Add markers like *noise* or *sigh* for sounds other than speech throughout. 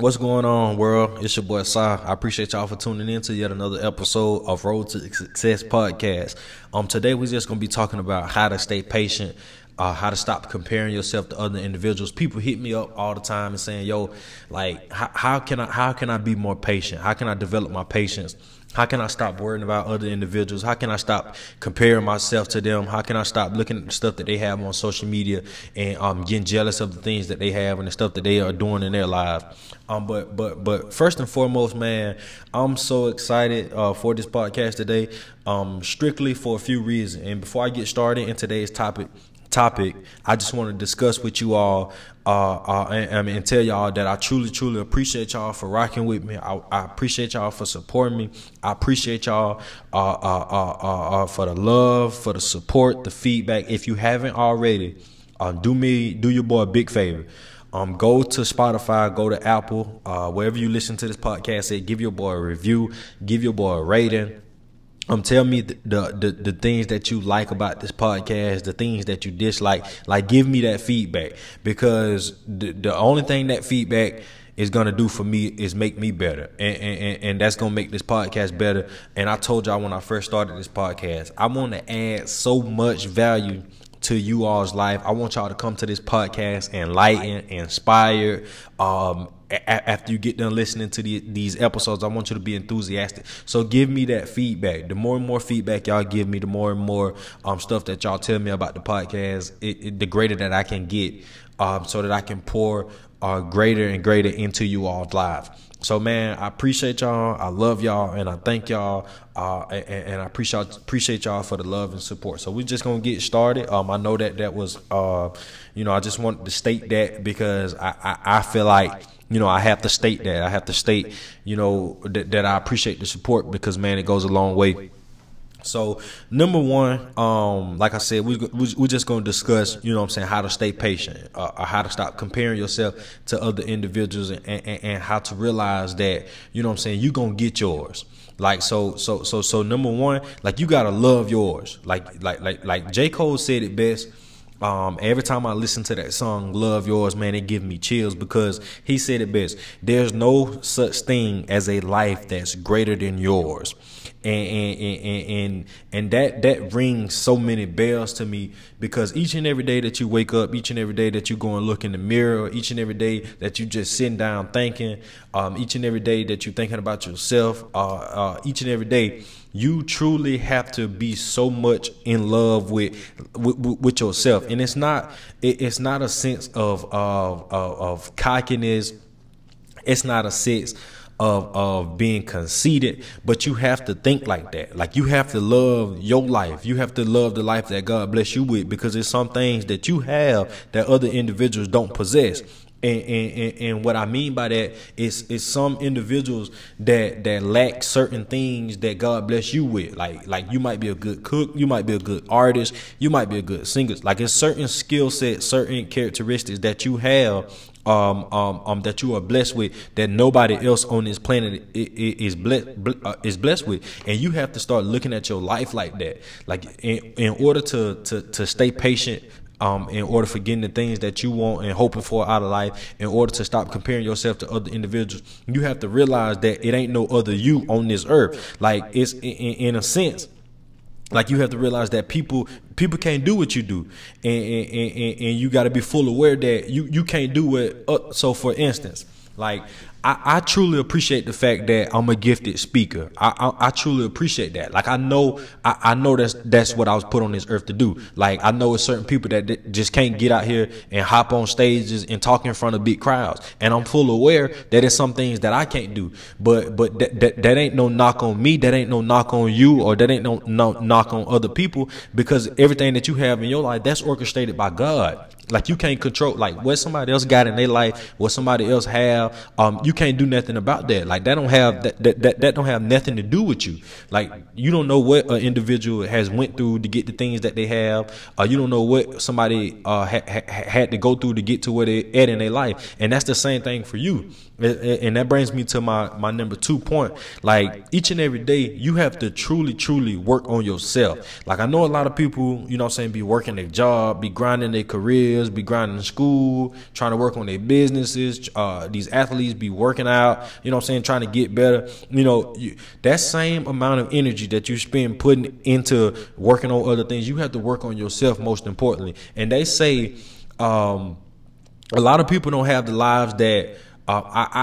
What's going on, world? It's your boy Sai. I appreciate y'all for tuning in to yet another episode of Road to Success podcast. Um, today we're just gonna be talking about how to stay patient, uh, how to stop comparing yourself to other individuals. People hit me up all the time and saying, "Yo, like, how, how can I how can I be more patient? How can I develop my patience?" How can I stop worrying about other individuals? How can I stop comparing myself to them? How can I stop looking at the stuff that they have on social media and um, getting jealous of the things that they have and the stuff that they are doing in their lives? Um, but but but first and foremost, man, I'm so excited uh, for this podcast today. Um, strictly for a few reasons. And before I get started in today's topic, topic, I just want to discuss with you all uh, uh, and, and, tell y'all that I truly, truly appreciate y'all for rocking with me. I, I appreciate y'all for supporting me. I appreciate y'all uh, uh, uh, uh, for the love, for the support, the feedback. If you haven't already, um, do me, do your boy a big favor. Um, go to Spotify, go to Apple, wherever you listen to this podcast. Say, give your boy a review, give your boy a rating um, tell me the, the, the the things that you like about this podcast, the things that you dislike. Like, give me that feedback because the the only thing that feedback is gonna do for me is make me better, and and, and that's gonna make this podcast better. And I told y'all when I first started this podcast, I want to add so much value to you all's life. I want y'all to come to this podcast enlightened, inspired, um, after you get done listening to the, these episodes, I want you to be enthusiastic. So give me that feedback. The more and more feedback y'all give me, the more and more um, stuff that y'all tell me about the podcast, it, it, the greater that I can get, um, so that I can pour uh, greater and greater into you all's lives. So man, I appreciate y'all. I love y'all, and I thank y'all, uh, and, and, I appreciate appreciate y'all for the love and support. So we're just gonna get started. Um, I know that that was, uh, you know, I just wanted to state that because I, I, I feel like you know, I have to state that. I have to state, you know, that, that I appreciate the support because man, it goes a long way. So number one, um, like I said, we, we we're just going to discuss, you know, what I'm saying how to stay patient, uh, or how to stop comparing yourself to other individuals, and, and, and how to realize that, you know, what I'm saying you're gonna get yours. Like so, so, so, so. Number one, like you gotta love yours. Like, like, like, like J Cole said it best um, every time I listen to that song, Love Yours, man, it gives me chills because he said it best. There's no such thing as a life that's greater than yours. And, and, and, and, and that, that rings so many bells to me because each and every day that you wake up, each and every day that you go and look in the mirror, each and every day that you just sitting down thinking, um, each and every day that you're thinking about yourself, uh, uh, each and every day, you truly have to be so much in love with with, with yourself. And it's not it, it's not a sense of of of, of cockiness. It's not a sense of of being conceited, but you have to think like that. Like you have to love your life. You have to love the life that God bless you with because there's some things that you have that other individuals don't possess. And, and, and, what I mean by that is is some individuals that that lack certain things that God bless you with. Like like you might be a good cook, you might be a good artist, you might be a good singer. Like it's certain skill sets, certain characteristics that you have um, um, um, that you are blessed with that nobody else on this planet is blessed uh, is blessed with, and you have to start looking at your life like that. Like in, in order to to to stay patient um, in order for getting the things that you want and hoping for out of life, in order to stop comparing yourself to other individuals, you have to realize that it ain't no other you on this earth. Like it's in, in a sense, like you have to realize that people people can't do what you do, and and, and, and you got to be full aware that you you can't do it. Uh, so, for instance, like I, I, truly appreciate the fact that I'm a gifted speaker. I, I, I truly appreciate that. Like I know, I, I, know that's that's what I was put on this earth to do. Like I know it's certain people that just can't get out here and hop on stages and talk in front of big crowds. And I'm full aware that it's some things that I can't do. But but that, that, that ain't no knock on me. That ain't no knock on you, or that ain't no, no knock on other people. Because everything that you have in your life, that's orchestrated by God. Like you can't control like what somebody else got in their life, what somebody else have. Um, you can't do nothing about that. Like that don't have that that, that, that don't have nothing to do with you. Like you don't know what an individual has went through to get the things that they have. Uh, you don't know what somebody uh ha- ha- had to go through to get to where they at in their life. And that's the same thing for you. And that brings me to my my number two point. Like each and every day, you have to truly truly work on yourself. Like I know a lot of people, you know, I'm saying, be working their job, be grinding their careers, be grinding school, trying to work on their businesses. Uh, these athletes be working out, you know what I'm saying, trying to get better, you know, you, that same amount of energy that you spend putting into working on other things, you have to work on yourself most importantly. And they say um, a lot of people don't have the lives that uh,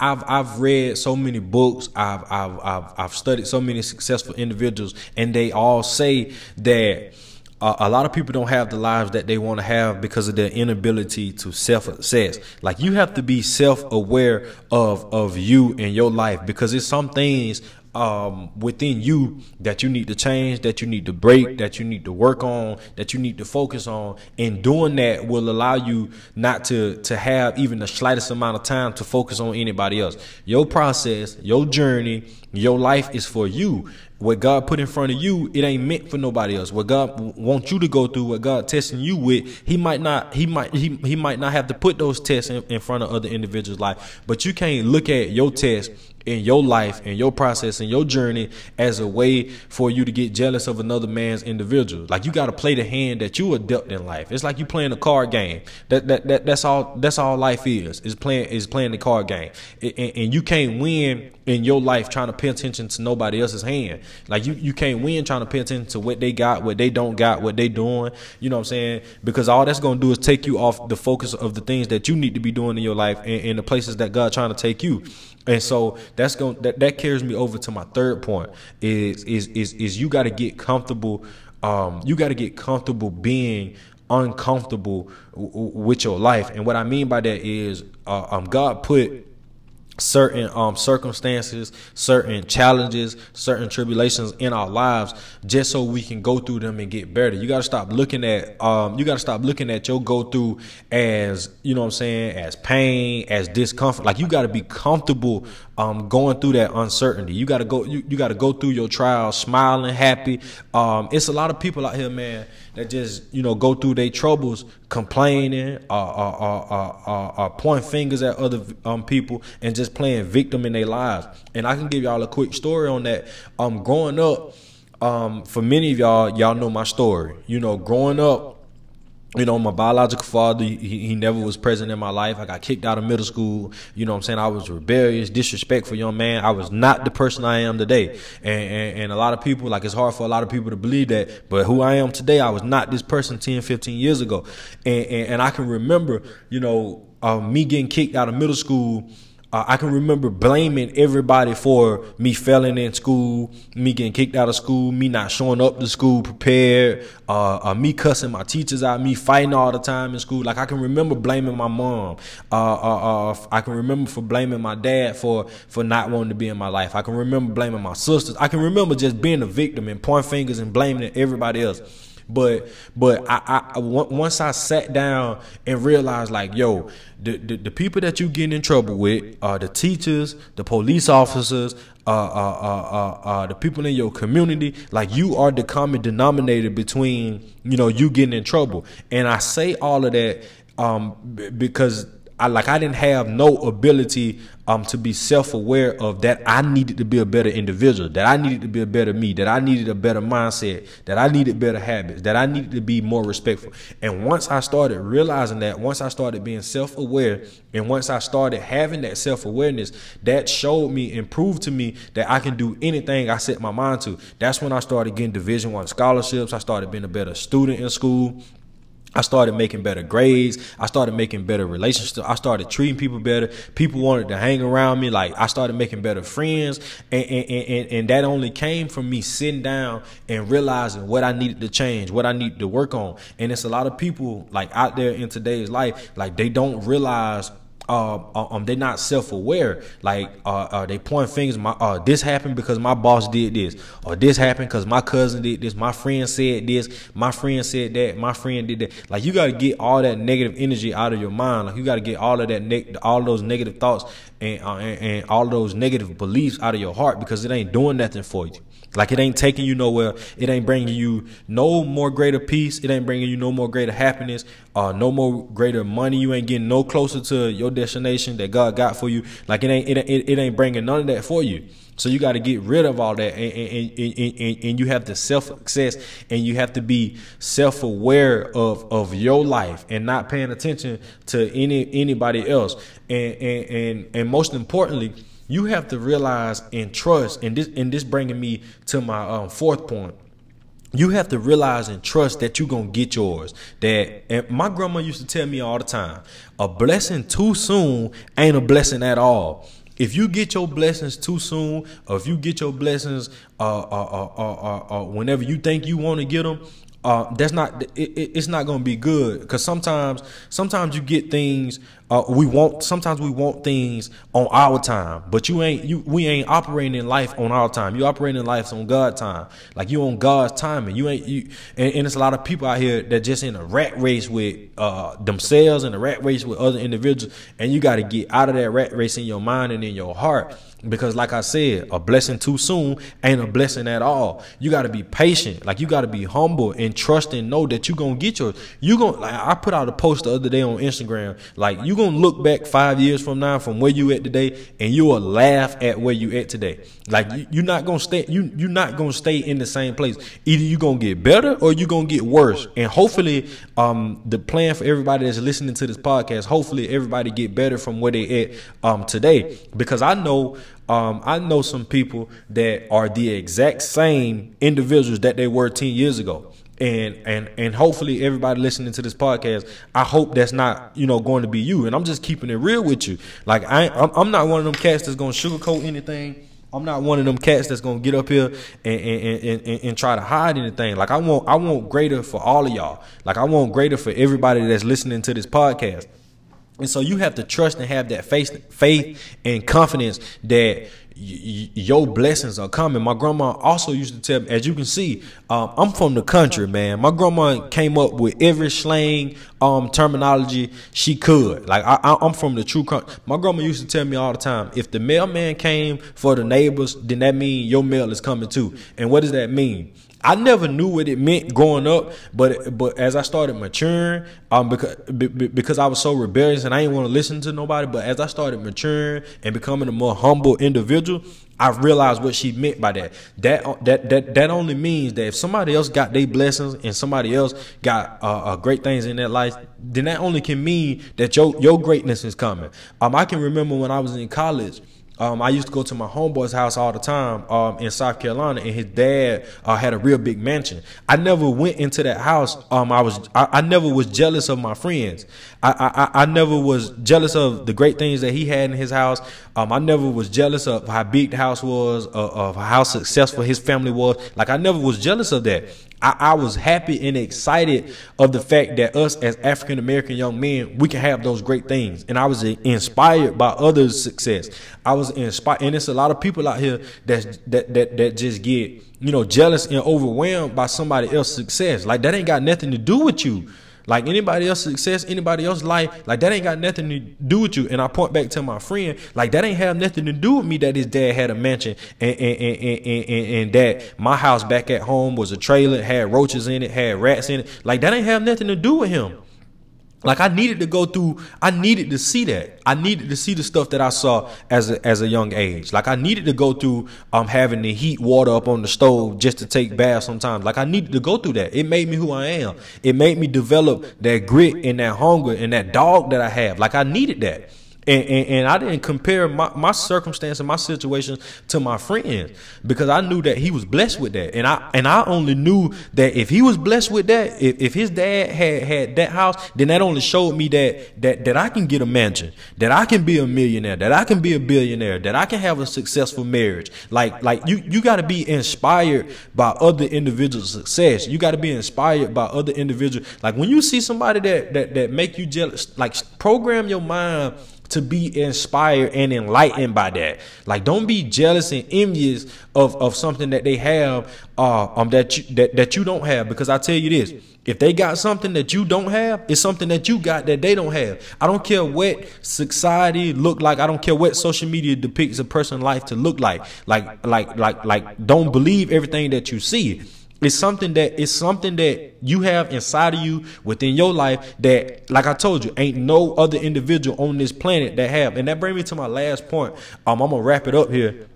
I, have I've read so many books. I've, I've I've I've studied so many successful individuals, and they all say that uh, a lot of people don't have the lives that they want to have because of their inability to self-assess. Like you have to be self-aware of of you and your life because it's some things um, within you that you need to change, that you need to break, that you need to work on, that you need to focus on. And doing that will allow you not to to have even the slightest amount of time to focus on anybody else. Your process, your journey, your life is for you. What God put in front of you, it ain't meant for nobody else. What God wants you to go through, what God testing you with, He might not, He might, He, he might not have to put those tests in, in front of other individuals' life. But you can't look at your test in your life and your process and your journey as a way for you to get jealous of another man's individual. Like you got to play the hand that you are dealt in life. It's like you playing a card game. That that, that that's all. That's all life is. Is playing is playing the card game. And, and you can't win in your life trying to pay attention to nobody else's hand. Like you you can't win trying to pay attention to what they got, what they don't got, what they doing. You know what I'm saying? Because all that's gonna do is take you off the focus of the things that you need to be doing in your life and, and the places that God trying to take you. And so that's going that, that carries me over to my third point is is is is you got to get comfortable um you got to get comfortable being uncomfortable w- w- with your life. And what I mean by that is uh, um God put certain um circumstances, certain challenges, certain tribulations in our lives just so we can go through them and get better. You got to stop looking at um you got to stop looking at your go through as, you know what I'm saying, as pain, as discomfort. Like you got to be comfortable um going through that uncertainty. You got to go you, you got to go through your trials smiling, happy. Um it's a lot of people out here, man, that just you know go through their troubles complaining uh, uh, uh, uh, point fingers at other um, people and just playing victim in their lives and i can give y'all a quick story on that um growing up um for many of y'all y'all know my story you know growing up you know, my biological father, he, he never was present in my life. I got kicked out of middle school. You know I'm saying? I was rebellious, disrespectful young man. I was not the person I am today. And, and, and, a lot of people, like it's hard for a lot of people to believe that, but who I am today, I was not this person 10, 15 years ago. And, and, and I can remember, you know, uh, me getting kicked out of middle school uh, I can remember blaming everybody for me failing in school, me getting kicked out of school, me not showing up to school prepared, uh, uh, me cussing my teachers out, me fighting all the time in school. Like I can remember blaming my mom. Uh, uh, uh, I can remember for blaming my dad for for not wanting to be in my life. I can remember blaming my sisters. I can remember just being a victim and pointing fingers and blaming everybody else. But but I, I once I sat down and realized like yo the, the, the people that you getting in trouble with are the teachers, the police officers, uh, uh, uh, uh, uh, the people in your community. Like you are the common denominator between you know you getting in trouble. And I say all of that um, because I like I didn't have no ability um to be self-aware of that I needed to be a better individual, that I needed to be a better me, that I needed a better mindset, that I needed better habits, that I needed to be more respectful. And once I started realizing that, once I started being self-aware, and once I started having that self-awareness, that showed me and proved to me that I can do anything I set my mind to. That's when I started getting division one scholarships. I started being a better student in school. I started making better grades. I started making better relationships. I started treating people better. People wanted to hang around me. Like I started making better friends. And, and, and, and that only came from me sitting down and realizing what I needed to change, what I needed to work on. And it's a lot of people like out there in today's life, like they don't realize uh, uh, um, they're not self-aware. Like, uh, uh, they point fingers. My, uh, this happened because my boss did this, or this happened because my cousin did this. My friend said this. My friend said that. My friend did that. Like, you got to get all that negative energy out of your mind. Like, you got to get all of that, ne- all those negative thoughts and, uh, and and all those negative beliefs out of your heart because it ain't doing nothing for you. Like it ain't taking you nowhere. It ain't bringing you no more greater peace. It ain't bringing you no more greater happiness. Uh, no more greater money. You ain't getting no closer to your destination that God got for you. Like it ain't it, it, it ain't bringing none of that for you. So you got to get rid of all that, and, and, and, and, and you have to self assess, and you have to be self aware of of your life, and not paying attention to any anybody else, and and and, and most importantly, you have to realize and trust. And this and this bringing me to my um, fourth point you have to realize and trust that you're gonna get yours. That and my grandma used to tell me all the time, a blessing too soon ain't a blessing at all. If you get your blessings too soon, or if you get your blessings uh, uh, uh, uh whenever you think you want to get them, uh, that's not it, it's not to be good because sometimes sometimes you get things uh, we want sometimes we want things on our time but you ain't you we ain't operating in life on our time you operating in life on god time like you on god's timing you ain't you and, and it's a lot of people out here that just in a rat race with uh, themselves and a rat race with other individuals and you got to get out of that rat race in your mind and in your heart because like I said, a blessing too soon ain't a blessing at all. You got to be patient. Like you got to be humble and trust and know that you're going to get yours. You going to like I put out a post the other day on Instagram. Like you going to look back 5 years from now from where you at today and you will laugh at where you at today. Like you, you're not going to stay you you're not going to stay in the same place. Either you're going to get better or you're going to get worse. And hopefully um the plan for everybody that's listening to this podcast, hopefully everybody get better from where they at um today because I know um, I know some people that are the exact same individuals that they were 10 years ago. And and and hopefully everybody listening to this podcast, I hope that's not you know going to be you. And I'm just keeping it real with you. Like I, I'm not one of them cats that's going to sugarcoat anything. I'm not one of them cats that's gonna get up here and, and, and, and, and try to hide anything. Like I want I want greater for all of y'all. Like I want greater for everybody that's listening to this podcast. And so you have to trust and have that faith, faith and confidence that your blessings are coming. My grandma also used to tell me, as you can see, um, I'm from the country, man. My grandma came up with every slang um, terminology she could. Like I, am from the true country. My grandma used to tell me all the time, if the mailman came for the neighbors, then that means your mail is coming too. And what does that mean? I never knew what it meant growing up, but but as I started maturing, um, because because I was so rebellious and I didn't want to listen to nobody. But as I started maturing and becoming a more humble individual, I realized what she meant by that. That that that that only means that if somebody else got their blessings and somebody else got uh, uh, great things in their life, then that only can mean that your your greatness is coming. Um, I can remember when I was in college. Um, I used to go to my homeboy's house all the time um, in South Carolina, and his dad uh, had a real big mansion. I never went into that house. Um, I was I, I, never was jealous of my friends. I, I I never was jealous of the great things that he had in his house. Um, I never was jealous of how big the house was, of, of how successful his family was. Like I never was jealous of that. I, I, was happy and excited of the fact that us as African American young men, we can have those great things. And I was inspired by others' success. I was inspired, and it's a lot of people out here that that that that just get you know jealous and overwhelmed by somebody else's success. Like that ain't got nothing to do with you. Like anybody else's success, anybody else's life, like that ain't got nothing to do with you. And I point back to my friend, like that ain't have nothing to do with me that his dad had a mansion and and, and, and, and, and that my house back at home was a trailer, had roaches in it, had rats in it. Like that ain't have nothing to do with him. Like I needed to go through, I needed to see that. I needed to see the stuff that I saw as a, as a young age. Like I needed to go through um having to heat water up on the stove just to take baths sometimes. Like I needed to go through that. It made me who I am. It made me develop that grit and that hunger and that dog that I have. Like I needed that. And, and, and, I didn't compare my, my circumstance and my situation to my friends because I knew that he was blessed with that. And I and I only knew that if he was blessed with that, if, if his dad had had that house, then that only showed me that that that I can get a mansion, that I can be a millionaire, that I can be a billionaire, that I can have a successful marriage. Like like you you got to be inspired by other individuals' success. You got to be inspired by other individuals. Like when you see somebody that that that make you jealous, like program your mind to be inspired and enlightened by that. Like don't be jealous and envious of, of something that they have uh um that you that, that you don't have because I tell you this if they got something that you don't have, it's something that you got that they don't have. I don't care what society look like. I don't care what social media depicts a person's life to look like. Like, like, like, like, don't believe everything that you see. It's something that it's something that you have inside of you within your life that, like I told you, ain't no other individual on this planet that have. And that brings me to my last point. Um, I'm gonna wrap it up here.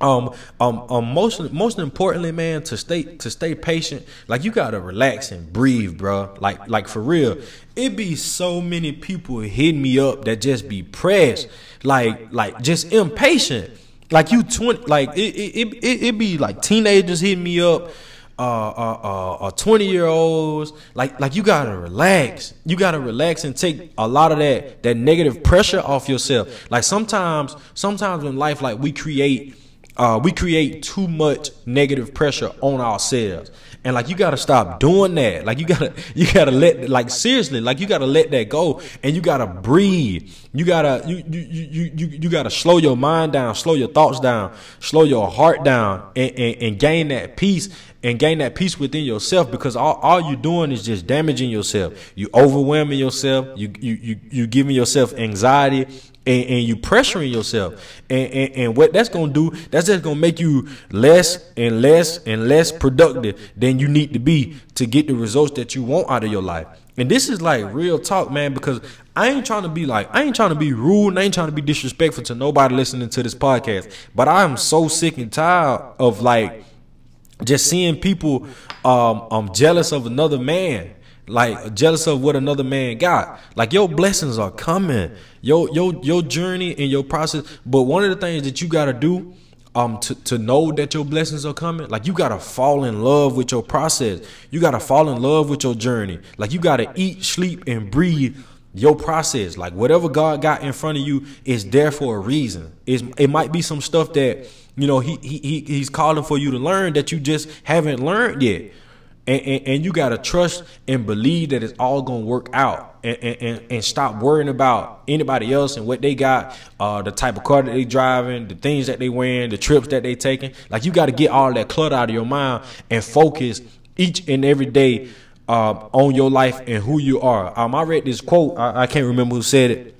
Um, um, um, most most importantly, man, to stay to stay patient. Like you gotta relax and breathe, bro. Like like for real, it be so many people hitting me up that just be pressed, like like just impatient. Like you twenty, like it it it, it be like teenagers hitting me up uh, uh, uh, uh, 20 year olds like like you gotta relax. You gotta relax and take a lot of that that negative pressure off yourself. Like sometimes sometimes in life like we create uh, we create too much negative pressure on ourselves. And like you gotta stop doing that. Like you gotta *laughs* you gotta let like seriously like you gotta let that go. And you gotta breathe. You gotta you you you you, you gotta slow your mind down slow your thoughts down slow your heart down and, and, and gain that peace and gain that peace within yourself. Because all, all you're doing is just damaging yourself. You overwhelming yourself. You you you, you giving yourself anxiety and, and you pressuring yourself. And, and, and what that's gonna do, that's just gonna make you less and less and less productive than you need to be to get the results that you want out of your life. And this is like real talk, man, because I ain't trying to be like, I ain't trying to be rude, I ain't trying to be disrespectful to nobody listening to this podcast. But I am so sick and tired of like just seeing people um, um jealous of another man like jealous of what another man got. Like your blessings are coming. Your your your journey and your process. But one of the things that you gotta do um to, to know that your blessings are coming, like you gotta fall in love with your process. You gotta fall in love with your journey. Like you gotta eat, sleep, and breathe your process. Like whatever God got in front of you is there for a reason. It's, it might be some stuff that you know he, he he's calling for you to learn that you just haven't learned yet and, and, and you got to trust and believe that it's all going to work out and, and, and, stop worrying about anybody else and what they got, uh, the type of car that they driving, the things that they wearing, the trips that they taking. Like you got to get all that clutter out of your mind and focus each and every day uh, on your life and who you are. Um, I read this quote. I, I can't remember who said it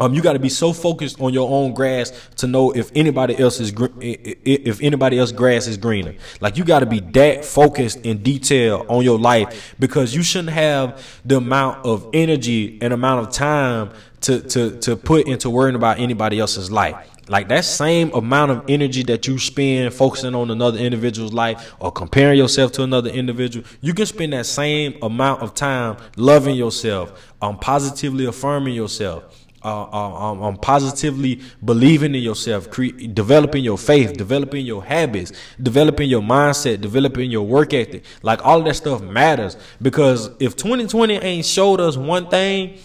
um, you got to be so focused on your own grass to know if anybody else is if anybody else grass is greener. Like you got to be that focused in detail on your life because you shouldn't have the amount of energy and amount of time to to to put into worrying about anybody else's life. Like that same amount of energy that you spend focusing on another individual's life or comparing yourself to another individual, you can spend that same amount of time loving yourself, um, positively affirming yourself uh, uh, um, um, positively believing in yourself, cre- developing your faith, developing your habits, developing your mindset, developing your work ethic. Like all of that stuff matters because if 2020 ain't showed us one thing,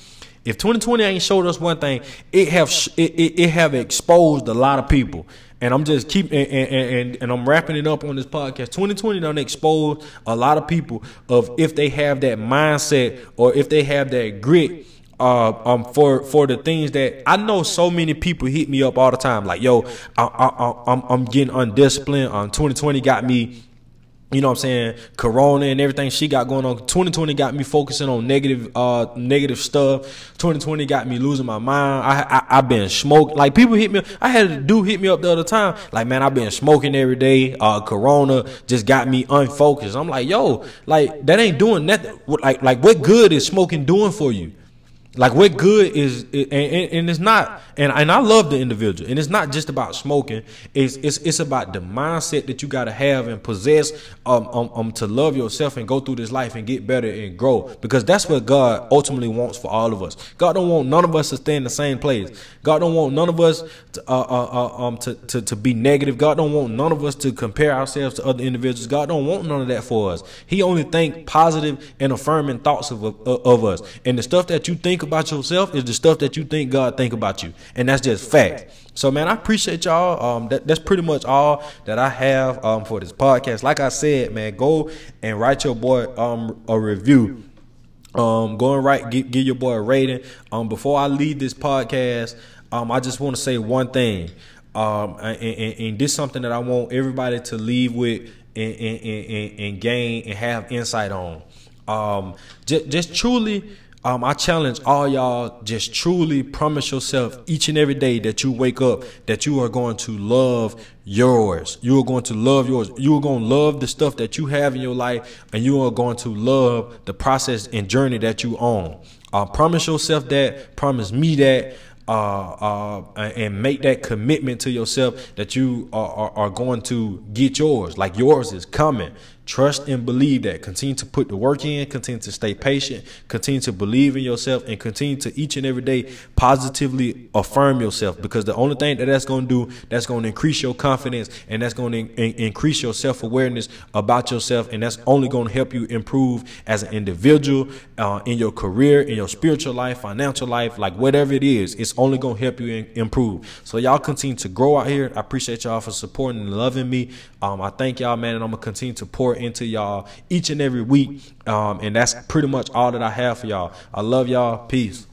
if 2020 ain't showed us one thing, it have sh- it, it, it, have exposed a lot of people. And I'm just keeping and, and, and, and I'm wrapping it up on this podcast. 2020 done exposed a lot of people of if they have that mindset or if they have that grit uh, um, for for the things that I know so many people hit me up all the time, like, yo, I, I, I'm I'm getting undisciplined. Um, 2020 got me, you know what I'm saying, Corona and everything she got going on. 2020 got me focusing on negative uh negative stuff. 2020 got me losing my mind. I, I I've been smoking. Like people hit me. I had a dude hit me up the other time. Like man, I've been smoking every day. Uh, Corona just got me unfocused. I'm like, yo, like that ain't doing nothing. Like like what good is smoking doing for you? Like what good is and, and, it's not and and I love the individual and it's not just about smoking it's it's it's about the mindset that you got to have and possess um, um um to love yourself and go through this life and get better and grow because that's what God ultimately wants for all of us. God don't want none of us to stay in the same place. God don't want none of us to uh, uh, uh um to, to to be negative. God don't want none of us to compare ourselves to other individuals. God don't want none of that for us. He only think positive and affirming thoughts of of, of us and the stuff that you think about yourself is the stuff that you think God think about you, and that's just fact. So, man, I appreciate y'all. Um, that, that's pretty much all that I have um for this podcast. Like I said, man, go and write your boy um a review. Um, go and write, give, give your boy a rating. Um, before I leave this podcast, um, I just want to say one thing. Um, and, and, and this is something that I want everybody to leave with and, and, and, and gain and have insight on. Um, just, just truly um, I challenge all y'all just truly promise yourself each and every day that you wake up that you are going to love yours. You are going to love yours. You are going to love the stuff that you have in your life, and you are going to love the process and journey that you own. Uh, promise yourself that. Promise me that uh, uh, and make that commitment to yourself that you are, are, are, going to get yours. Like yours is coming. Trust and believe that. Continue to put the work in, continue to stay patient, continue to believe in yourself, and continue to each and every day positively affirm yourself because the only thing that that's going to do, that's going to increase your confidence and that's going to in- increase your self awareness about yourself. And that's only going to help you improve as an individual, uh, in your career, in your spiritual life, financial life, like whatever it is, it's only going to help you in- improve. So y'all continue to grow out here. I appreciate y'all for supporting and loving me. Um, I thank y'all, man, and I'm going to continue to into y'all each and every week. Um, and that's pretty much all that I have for y'all. I love y'all. Peace.